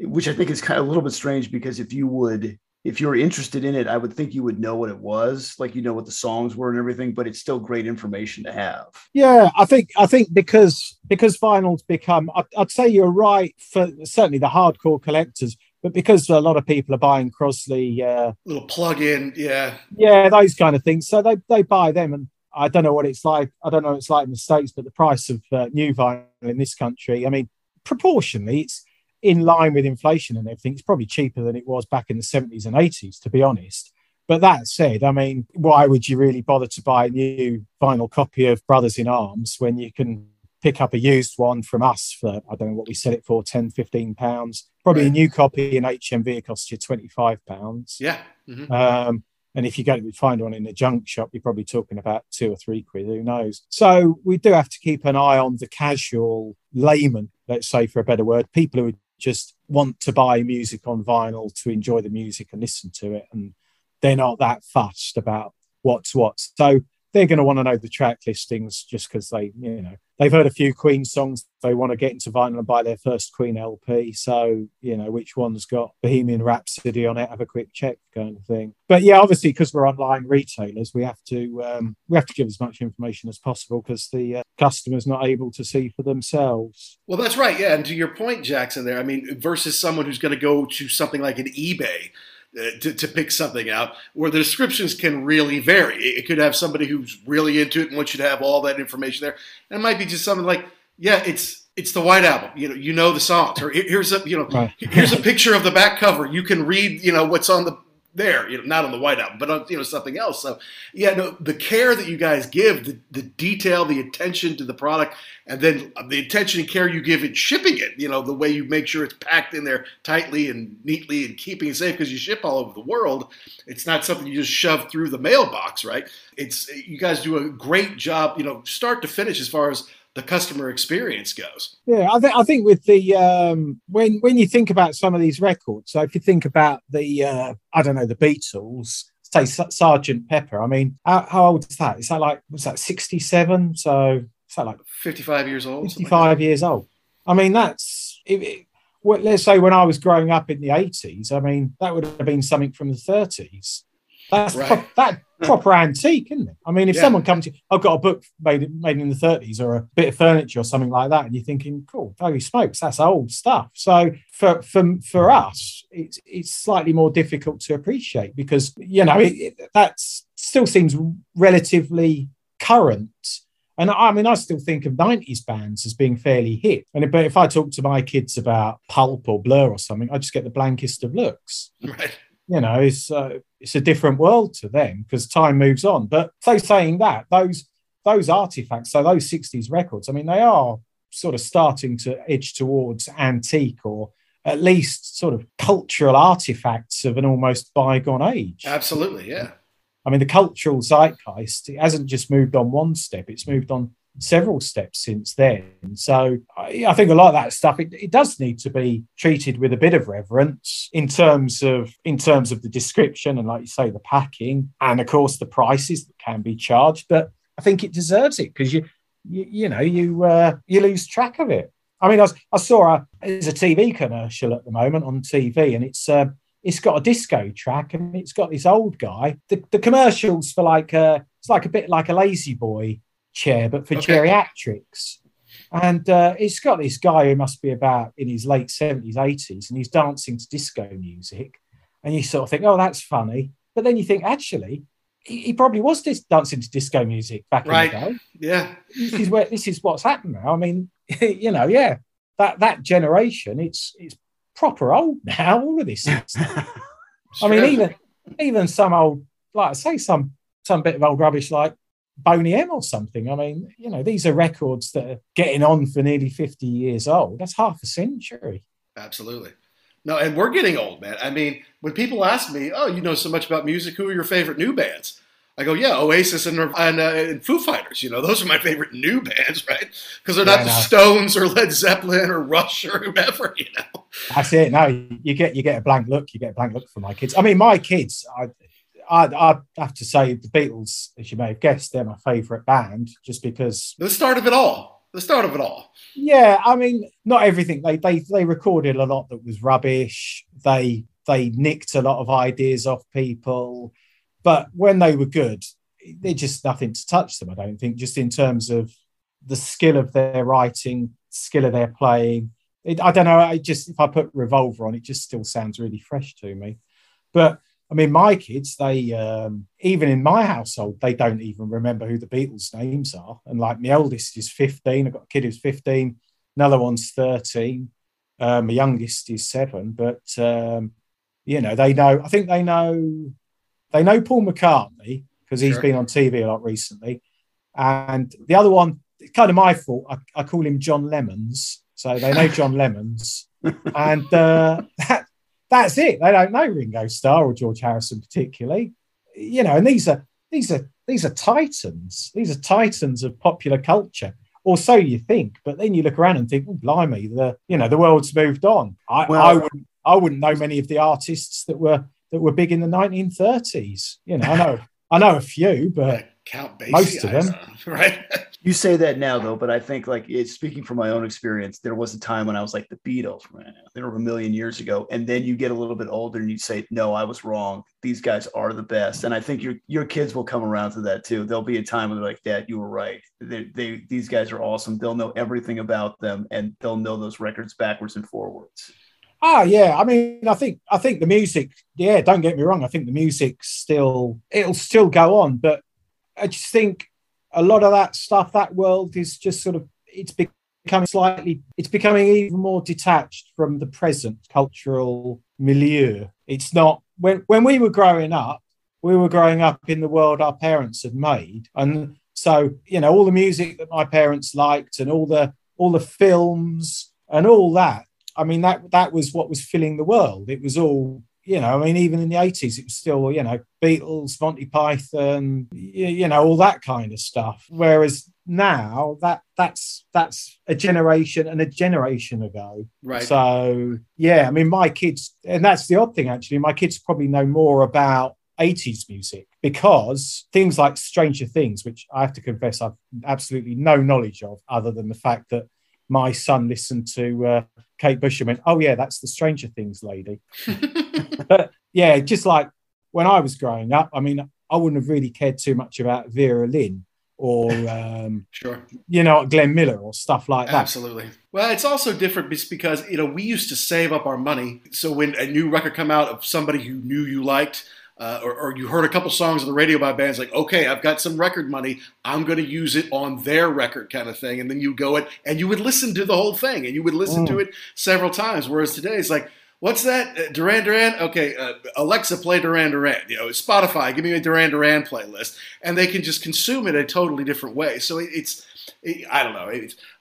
which I think is kind of a little bit strange because if you would if you're interested in it, I would think you would know what it was, like you know what the songs were and everything, but it's still great information to have.
Yeah, I think I think because because vinyl's become I'd, I'd say you're right for certainly the hardcore collectors, but because a lot of people are buying Crosley uh,
little plug-in, yeah,
yeah, those kind of things, so they they buy them, and I don't know what it's like. I don't know what it's like in the states, but the price of uh, new vinyl in this country, I mean, proportionally, it's in line with inflation and everything. It's probably cheaper than it was back in the 70s and 80s, to be honest. But that said, I mean, why would you really bother to buy a new vinyl copy of Brothers in Arms when you can pick up a used one from us for, I don't know what we sell it for, 10, 15 pounds? Probably right. a new copy in HMV costs you 25 pounds.
Yeah. Mm-hmm.
Um, and if you go to find one in a junk shop, you're probably talking about two or three quid, who knows? So we do have to keep an eye on the casual layman, let's say for a better word, people who just want to buy music on vinyl to enjoy the music and listen to it. And they're not that fussed about what's what. So they're going to want to know the track listings just because they, you know, they've heard a few Queen songs. They want to get into vinyl and buy their first Queen LP. So, you know, which one's got Bohemian Rhapsody on it? Have a quick check, kind of thing. But yeah, obviously, because we're online retailers, we have to um, we have to give as much information as possible because the uh, customer's not able to see for themselves.
Well, that's right. Yeah, and to your point, Jackson, there. I mean, versus someone who's going to go to something like an eBay Uh, to, to pick something out where the descriptions can really vary. It could have somebody who's really into it and wants you to have all that information there. And it might be just something like, yeah, it's it's the White Album. You know, you know the songs. Or here's a you know right. here's a picture of the back cover. You can read you know what's on the there, you know, not on the White but on you know something else. So yeah, no, the care that you guys give, the, the detail, the attention to the product, and then the attention and care you give in shipping it. You know, the way you make sure it's packed in there tightly and neatly and keeping it safe because you ship all over the world. It's not something you just shove through the mailbox, right? It's you guys do a great job, you know, start to finish as far as the customer experience goes.
Yeah, I think I think with the um, when when you think about some of these records, so if you think about the uh, I don't know the Beatles, say Sergeant Pepper. I mean, how, how old is that? Is that like was that sixty seven? So is that like
fifty five years old?
Fifty five like years old. I mean, that's it, it, well, let's say when I was growing up in the eighties. I mean, that would have been something from the thirties. That's right. that proper antique, isn't it? I mean, if yeah. someone comes to you, I've got a book made made in the 30s or a bit of furniture or something like that, and you're thinking, cool, holy smokes, that's old stuff. So for for for us, it's it's slightly more difficult to appreciate because you know it, it, that still seems relatively current. And I mean, I still think of 90s bands as being fairly hip. And but if I talk to my kids about Pulp or Blur or something, I just get the blankest of looks.
Right
you know, it's uh, it's a different world to them because time moves on. But so saying that, those those artifacts, so those 60s records, I mean, they are sort of starting to edge towards antique or at least sort of cultural artifacts of an almost bygone age.
Absolutely, yeah.
I mean, the cultural zeitgeist it hasn't just moved on one step; it's moved on several steps since then. So I, I think a lot of that stuff it, it, does need to be treated with a bit of reverence in terms of in terms of the description and, like you say, the packing and of course the prices that can be charged. But I think it deserves it because you, you, you know you uh, you lose track of it. I mean, I, I saw a there's a TV commercial at the moment on TV, and it's uh, it's got a disco track, and it's got this old guy. The, the commercials for like uh, it's like a bit like a lazy boy chair, but for okay. geriatrics. And uh, it's got this guy who must be about in his late 70s, 80s, and he's dancing to disco music. And you sort of think, oh, that's funny. But then you think, actually, he, he probably was dis- dancing to disco music back right. in the day.
Yeah.
this is where this is what's happened now. I mean, (laughs) you know, yeah, that that generation, it's it's proper old now, all of this. (laughs) I mean, even even some old, like I say, some some bit of old rubbish like Boney M or something. I mean, you know, these are records that are getting on for nearly 50 years old. That's half a century.
Absolutely. No, and we're getting old, man. I mean, when people ask me, "Oh, you know so much about music. Who are your favorite new bands?" I go, "Yeah, Oasis and and, uh, and Foo Fighters. You know, those are my favorite new bands, (laughs) right? Because they're not yeah, the Stones or Led Zeppelin or Rush or whoever. (laughs) You know,
that's it. No, you get you get a blank look. You get a blank look from my kids. I mean, my kids. I, I'd, I'd, have to say the Beatles, as you may have guessed, they're my favourite band, just because
the start of it all. the start of it all.
Yeah, I mean, not everything. They they they recorded a lot that was rubbish. They they nicked a lot of ideas off people, but when they were good, they're just nothing to touch them. I don't think, just in terms of the skill of their writing, skill of their playing. It, I don't know. I just if I put Revolver on, it just still sounds really fresh to me. But I mean, my kids, they um, even in my household, they don't even remember who the Beatles' names are. And like my oldest is 15, I've got a kid who's 15, another one's 13, um, my youngest is seven. But um, you know, they know. I think they know. They know Paul McCartney because he's sure. been on TV a lot recently, and the other one, it's kind of my fault. I, I call him John Lemons, so they know John Lemons, (laughs) and uh, that (laughs) that's it. They don't know Ringo Starr or George Harrison particularly. You know, and these are these are these are titans. These are titans of popular culture. Or so you think, but then you look around and think, oh, blimey, the you know the world's moved on. I, well, I wouldn't I wouldn't know many of the artists that were that were big in the 1930s. You know, I know I know a few, but Count Basie, most of them, (laughs)
right?
You say that now though, but I think like speaking from my own experience. There was a time when I was like the Beatles, man. They were a million years ago, and then you get a little bit older and you say, "No, I was wrong. These guys are the best." And I think your your kids will come around to that too. There'll be a time when they're like, "Dad, you were right. They, they these guys are awesome. They'll know everything about them, and they'll know those records backwards and forwards."
Ah, yeah. I mean, I think I think the music. Yeah, don't get me wrong. I think the music still it'll still go on, but I just think a lot of that stuff, that world is just sort of it's becoming slightly, it's becoming even more detached from the present cultural milieu. It's not when when we were growing up, we were growing up in the world our parents had made, and so you know all the music that my parents liked and all the all the films and all that. I mean that that was what was filling the world. It was all you know, I mean, even in the 80s, it was still, you know, Beatles, Monty Python, you, you, know, all that kind of stuff. Whereas now that that's that's a generation and a generation ago.
Right.
So yeah, I mean, my kids, and that's the odd thing actually, my kids probably know more about 80s music because things like Stranger Things, which I have to confess I've absolutely no knowledge of, other than the fact that my son listened to uh, Kate Bush and went, "Oh yeah, that's the Stranger Things lady." (laughs) but yeah, just like when I was growing up, I mean, I wouldn't have really cared too much about Vera Lynn or um,
sure,
you know, Glenn Miller or stuff like that.
Absolutely. Well, it's also different because you know we used to save up our money, so when a new record come out of somebody you knew you liked uh, or, or, you heard a couple songs on the radio by bands like, okay, I've got some record money, I'm going to use it on their record, kind of thing. And then you go it and you would listen to the whole thing and you would listen mm. to it several times. Whereas today it's like, what's that? Uh, Duran Duran? Okay, uh, Alexa, play Duran Duran. You know, Spotify, give me a Duran Duran playlist, and they can just consume it a totally different way. So it, it's, it, I don't know.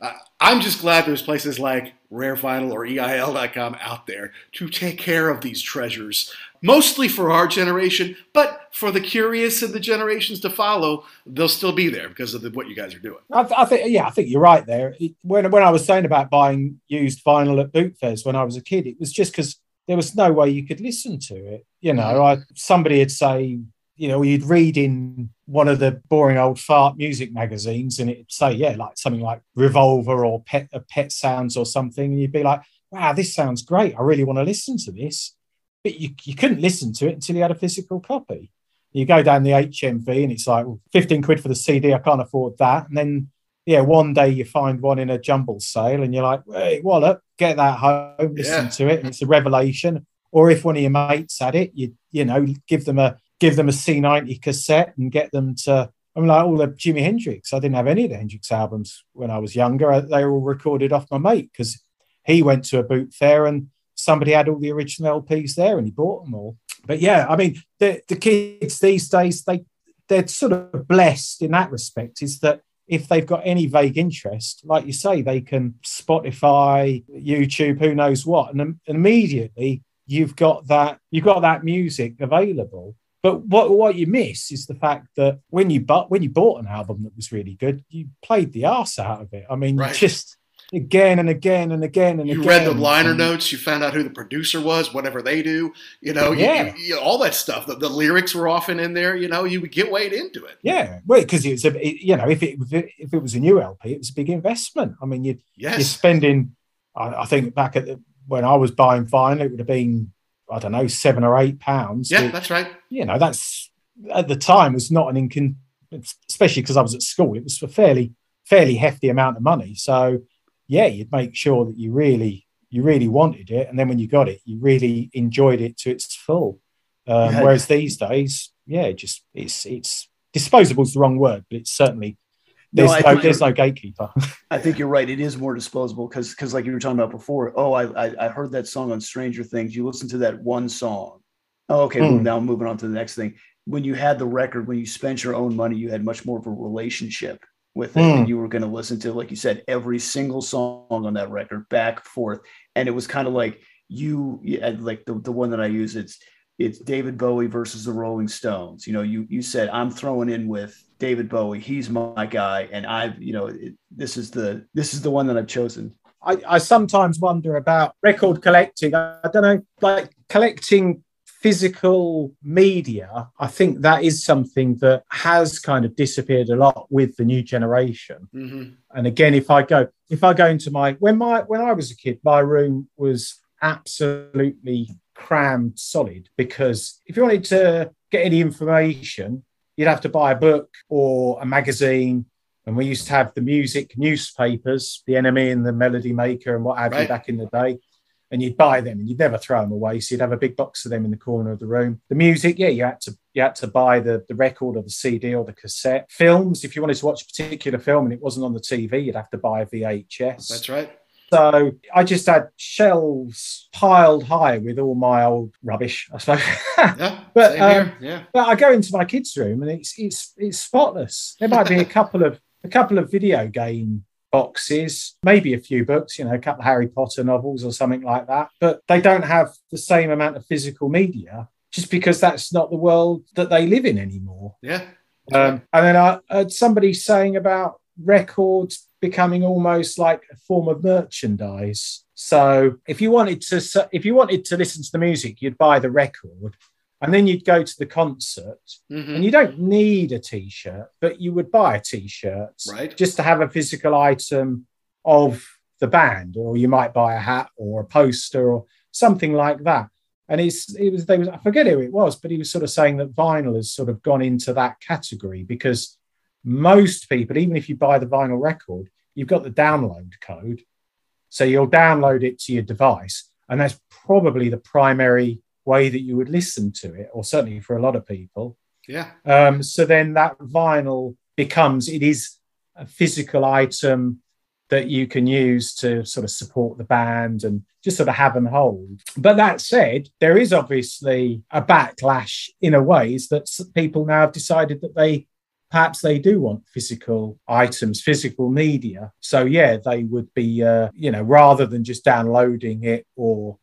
Uh, I'm just glad there's places like Rare Vinyl or EIL.com out there to take care of these treasures mostly for our generation, but for the curious and the generations to follow, they'll still be there because of the, what you guys are doing.
I, th- I, think, yeah, I think you're right there. It, when when I was saying about buying used vinyl at boot fairs when I was a kid, it was just because there was no way you could listen to it. You know, mm-hmm. I, somebody would say, you know, you'd read in one of the boring old fart music magazines, and it'd say, yeah, like something like Revolver or Pet, uh, Pet Sounds or something, and you'd be like, wow, this sounds great. I really want to listen to this but you, you couldn't listen to it until you had a physical copy. You go down the HMV and it's like well, 15 quid for the CD, I can't afford that. And then, yeah, one day you find one in a jumble sale and you're like, wait, Wallop, get that home, listen yeah. to it, and it's a revelation. Or if one of your mates had it, you you know, give them a give them a C90 cassette and get them to I mean, like all the Jimi Hendrix. I didn't have any of the Hendrix albums when I was younger. They were all recorded off my mate because he went to a boot fair and somebody had all the original LPs there and he bought them all. But yeah, I mean, the, the kids these days, they they're sort of blessed in that respect, is that if they've got any vague interest, like you say, they can Spotify, YouTube, who knows what, and immediately you've got that you've got that music available. But what what you miss is the fact that when you but when you bought an album that was really good, you played the arse out of it. I mean, right. just again and again and again and
you
again.
read the liner notes. You found out who the producer was, whatever they do. You know, yeah, you, you, all that stuff. The, the, lyrics were often in there. You know, you would get weighed into it.
Yeah, well, because it's a, it, you know, if it if it was a new LP, it was a big investment. I mean, you yes. you're spending. I, I think back at the, when I was buying vinyl, it would have been I don't know seven or eight pounds.
Yeah, that's right.
You know, that's at the time was not an incon, especially because I was at school. It was a fairly fairly hefty amount of money. So yeah, you'd make sure that you really you really wanted it, and then when you got it, you really enjoyed it to its full. Um, yeah. Whereas these days, yeah, just it's it's disposable is the wrong word, but it's certainly there's no, no there's no gatekeeper. (laughs)
I think you're right. It is more disposable because because like you were talking about before. Oh, I, I, I heard that song on Stranger Things. You listen to that one song. Oh, okay. Mm. now I'm moving on to the next thing. When you had the record, when you spent your own money, you had much more of a relationship with it. Mm. And you were going to listen to, like you said, every single song on that record back forth. And it was kind of like you, like the, the one that I use, it's, it's David Bowie versus the Rolling Stones. You know, you, you said, I'm throwing in with David Bowie. He's my guy. And I've, you know, it, this is the, this is the one that I've chosen.
I, I sometimes wonder about record collecting. I, I don't know, like collecting physical media, I think that is something that has kind of disappeared a lot with the new generation. Mm-hmm. And again, if I go, if I go into my when my when I was a kid, my room was absolutely crammed solid because if you wanted to get any information, you'd have to buy a book or a magazine. And we used to have the music newspapers, the NME and the Melody Maker and what have right. you back in the day and you'd buy them and you'd never throw them away. So you'd have a big box of them in the corner of the room. The music, yeah, you had to you had to buy the, the record or the CD or the cassette. Films, if you wanted to watch a particular film and it wasn't on the TV, you'd have to buy a VHS.
That's right.
So I just had shelves piled high with all my old rubbish, I suppose. (laughs)
yeah, but um, yeah.
But I go into my kids' room and it's it's it's spotless. There might be a couple of a couple of video game boxes, maybe a few books, you know, a couple of Harry Potter novels or something like that, but they don't have the same amount of physical media just because that's not the world that they live in anymore.
Yeah.
Um, and then I heard somebody saying about records becoming almost like a form of merchandise. So if you wanted to, if you wanted to listen to the music, you'd buy the record, and then you'd go to the concert mm-hmm. and you don't need a t-shirt but you would buy a t-shirt
right.
just to have a physical item of the band or you might buy a hat or a poster or something like that and he's it was they was i forget who it was but he was sort of saying that vinyl has sort of gone into that category because most people even if you buy the vinyl record you've got the download code so you'll download it to your device and that's probably the primary way that you would listen to it, or certainly for a lot of people.
Yeah.
Um, so then that vinyl becomes it is a physical item that you can use to sort of support the band and just sort of have and hold. But that said, there is obviously a backlash in a ways that people now have decided that they perhaps they do want physical items, physical media. So yeah, they would be, uh, you know, rather than just downloading it or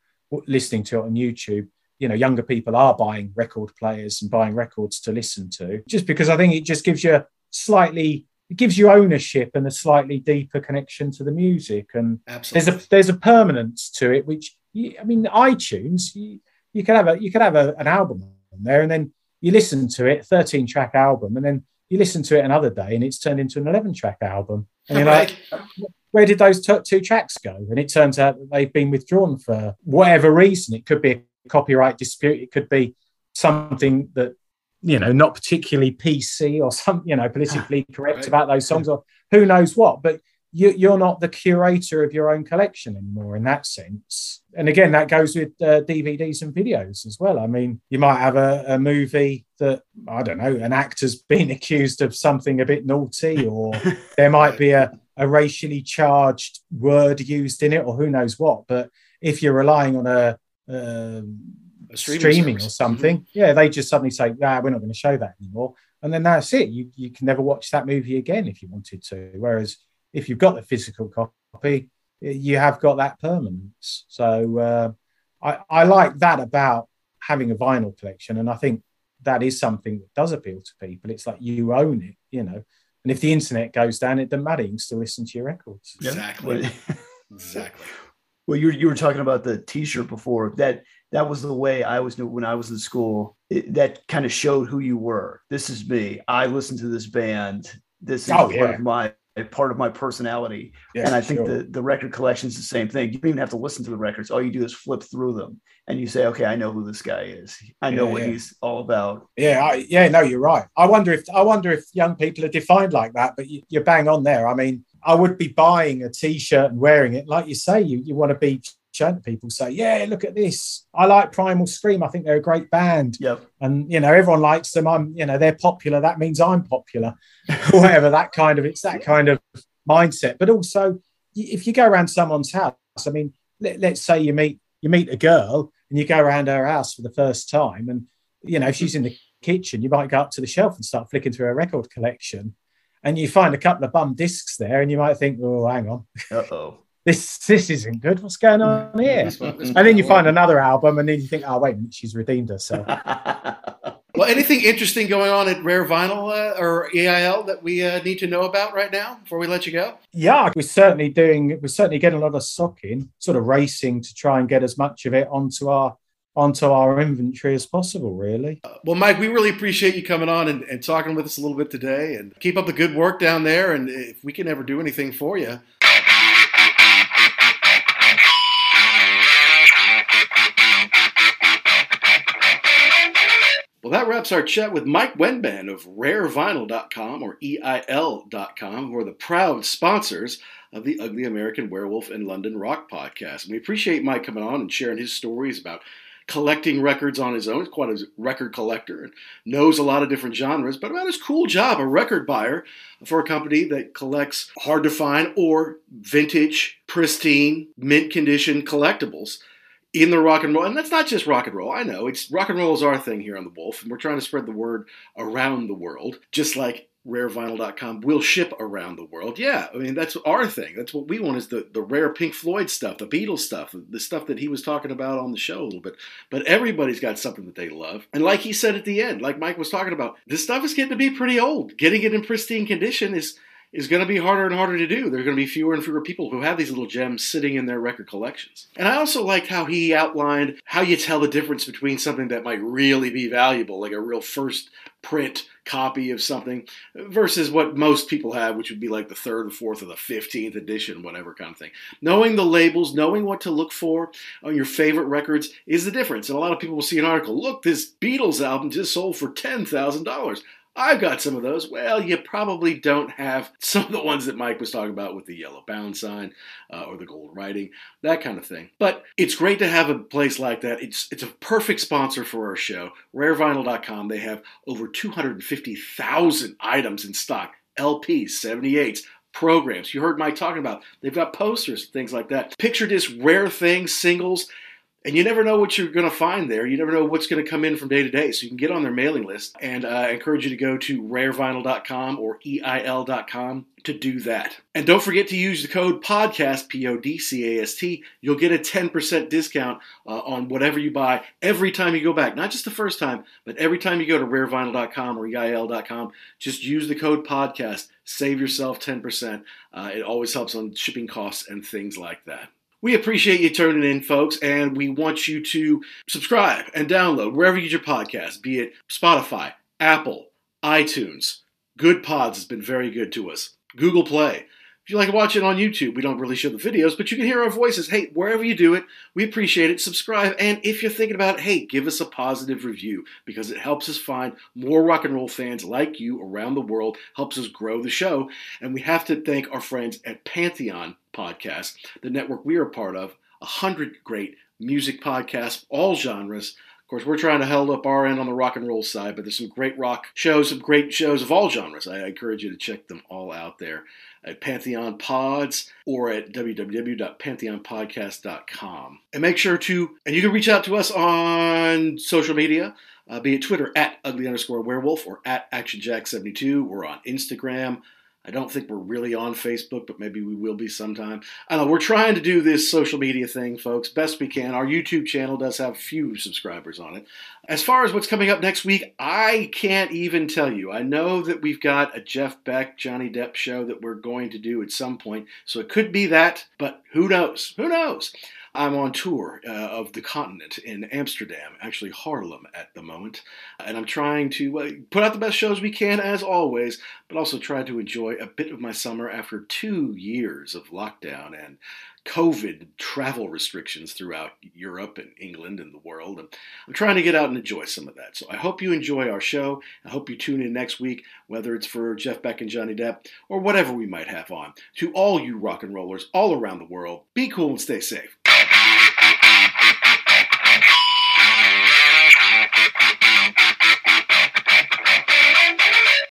listening to it on YouTube, you know younger people are buying record players and buying records to listen to just because i think it just gives you slightly it gives you ownership and a slightly deeper connection to the music. And
Absolutely.
there's a there's a permanence to it which i mean itunes you, you could have a you could have a, an album on there and then you listen to it 13 track album and then you listen to it another day and it's turned into an 11 track album. And you're like (laughs) where did those t- two tracks go? And it turns out that they've been withdrawn for whatever reason. It could be a copyright dispute. It could be something that you know not particularly PC or some you know politically (laughs) correct right. about those songs or who knows what. But you, are not the curator of your own collection anymore in that sense. And again, that goes with uh, DVDs and videos as well. I mean, you might have a, a, movie that, I don't know, an actor's (laughs) been accused of something a bit naughty, or (laughs) there might be a, a racially charged word used in it, or who knows what. But if you're relying on a, um, streaming, streaming or something, mm-hmm. yeah, they just suddenly say, "Ah, we're not going to show that anymore," and then that's it. You you can never watch that movie again if you wanted to. Whereas if you've got the physical copy, you have got that permanence. So uh, I I like that about having a vinyl collection, and I think that is something that does appeal to people. It's like you own it, you know. And if the internet goes down, it doesn't matter. You can still listen to your records.
Exactly. (laughs) exactly.
Well, you you were talking about the T-shirt before. That that was the way I was when I was in school. It, that kind of showed who you were. This is me. I listen to this band. This is oh, part yeah. of my part of my personality. Yeah, and I think sure. the, the record collection is the same thing. You don't even have to listen to the records. All you do is flip through them and you say, okay, I know who this guy is. I know yeah, what yeah. he's all about.
Yeah. I, yeah. No, you're right. I wonder if, I wonder if young people are defined like that, but you, you're bang on there. I mean, I would be buying a t-shirt and wearing it. Like you say, you, you want to be to people say, yeah, look at this. I like Primal Scream. I think they're a great band.
Yep.
And you know, everyone likes them. I'm, you know, they're popular. That means I'm popular. (laughs) Whatever that kind of it's that kind of mindset. But also, if you go around someone's house, I mean, let, let's say you meet you meet a girl and you go around her house for the first time, and you know, if she's in the kitchen, you might go up to the shelf and start flicking through her record collection. And you find a couple of bum discs there, and you might think, "Oh, hang on,
oh,
this this isn't good. What's going on here?" and then you find another album, and then you think, "Oh, wait, she's redeemed herself." (laughs)
Well, anything interesting going on at Rare Vinyl uh, or EIL that we uh, need to know about right now before we let you go?
Yeah, we're certainly doing. We're certainly getting a lot of stock in, sort of racing to try and get as much of it onto our onto our inventory as possible. Really.
Uh, well, Mike, we really appreciate you coming on and, and talking with us a little bit today, and keep up the good work down there. And if we can ever do anything for you, Well, that wraps our chat with Mike Wenban of RareVinyl.com or EIL.com, who are the proud sponsors of the Ugly American Werewolf in London Rock podcast. And we appreciate Mike coming on and sharing his stories about collecting records on his own. He's quite a record collector and knows a lot of different genres, but about his cool job, a record buyer for a company that collects hard to find or vintage, pristine, mint condition collectibles in the rock and roll, and that's not just rock and roll. I know it's rock and roll is our thing here on the Wolf, and we're trying to spread the word around the world, just like rarevinyl.com will ship around the world. Yeah, I mean that's our thing. That's what we want is the the rare Pink Floyd stuff, the Beatles stuff, the stuff that he was talking about on the show a little bit. But everybody's got something that they love. And like he said at the end, like Mike was talking about, this stuff is getting to be pretty old. Getting it in pristine condition is is going to be harder and harder to do. There are going to be fewer and fewer people who have these little gems sitting in their record collections. And I also liked how he outlined how you tell the difference between something that might really be valuable, like a real first print copy of something, versus what most people have, which would be like the third or fourth or the 15th edition, whatever kind of thing. Knowing the labels, knowing what to look for on your favorite records is the difference. And a lot of people will see an article look, this Beatles album just sold for $10,000. I've got some of those. Well, you probably don't have (laughs) some of the ones that Mike was talking about with the yellow bound sign uh, or the gold writing, that kind of thing. But it's great to have a place like that. It's it's a perfect sponsor for our show. RareVinyl.com. They have over 250,000 items in stock. LPs, 78s, programs. You heard Mike talking about. They've got posters, things like that. Picture disc, rare things, singles. And you never know what you're going to find there. You never know what's going to come in from day to day. So you can get on their mailing list. And uh, I encourage you to go to rarevinyl.com or EIL.com to do that. And don't forget to use the code PODCAST, P O D C A S T. You'll get a 10% discount uh, on whatever you buy every time you go back. Not just the first time, but every time you go to rarevinyl.com or EIL.com. Just use the code PODCAST. Save yourself 10%. Uh, it always helps on shipping costs and things like that. We appreciate you turning in, folks, and we want you to subscribe and download wherever you get your podcast, be it Spotify, Apple, iTunes. Goodpods has been very good to us. Google Play. If you like to watch it on YouTube, we don't really show the videos, but you can hear our voices. Hey, wherever you do it, we appreciate it. Subscribe, and if you're thinking about it, hey, give us a positive review because it helps us find more rock and roll fans like you around the world, helps us grow the show. And we have to thank our friends at Pantheon Podcast, the network we are part of, a hundred great music podcasts, all genres. Of course, we're trying to hold up our end on the rock and roll side, but there's some great rock shows, some great shows of all genres. I encourage you to check them all out there at Pantheon Pods or at www.pantheonpodcast.com. And make sure to, and you can reach out to us on social media, uh, be it Twitter at ugly underscore werewolf or at actionjack72. We're on Instagram, I don't think we're really on Facebook, but maybe we will be sometime. I know we're trying to do this social media thing, folks, best we can. Our YouTube channel does have few subscribers on it. As far as what's coming up next week, I can't even tell you. I know that we've got a Jeff Beck, Johnny Depp show that we're going to do at some point, so it could be that, but who knows? Who knows? I'm on tour uh, of the continent in Amsterdam, actually Haarlem at the moment, and I'm trying to uh, put out the best shows we can as always, but also try to enjoy a bit of my summer after two years of lockdown and COVID travel restrictions throughout Europe and England and the world. And I'm trying to get out and enjoy some of that. So I hope you enjoy our show. I hope you tune in next week, whether it's for Jeff Beck and Johnny Depp or whatever we might have on. To all you rock and rollers all around the world, be cool and stay safe. Bye.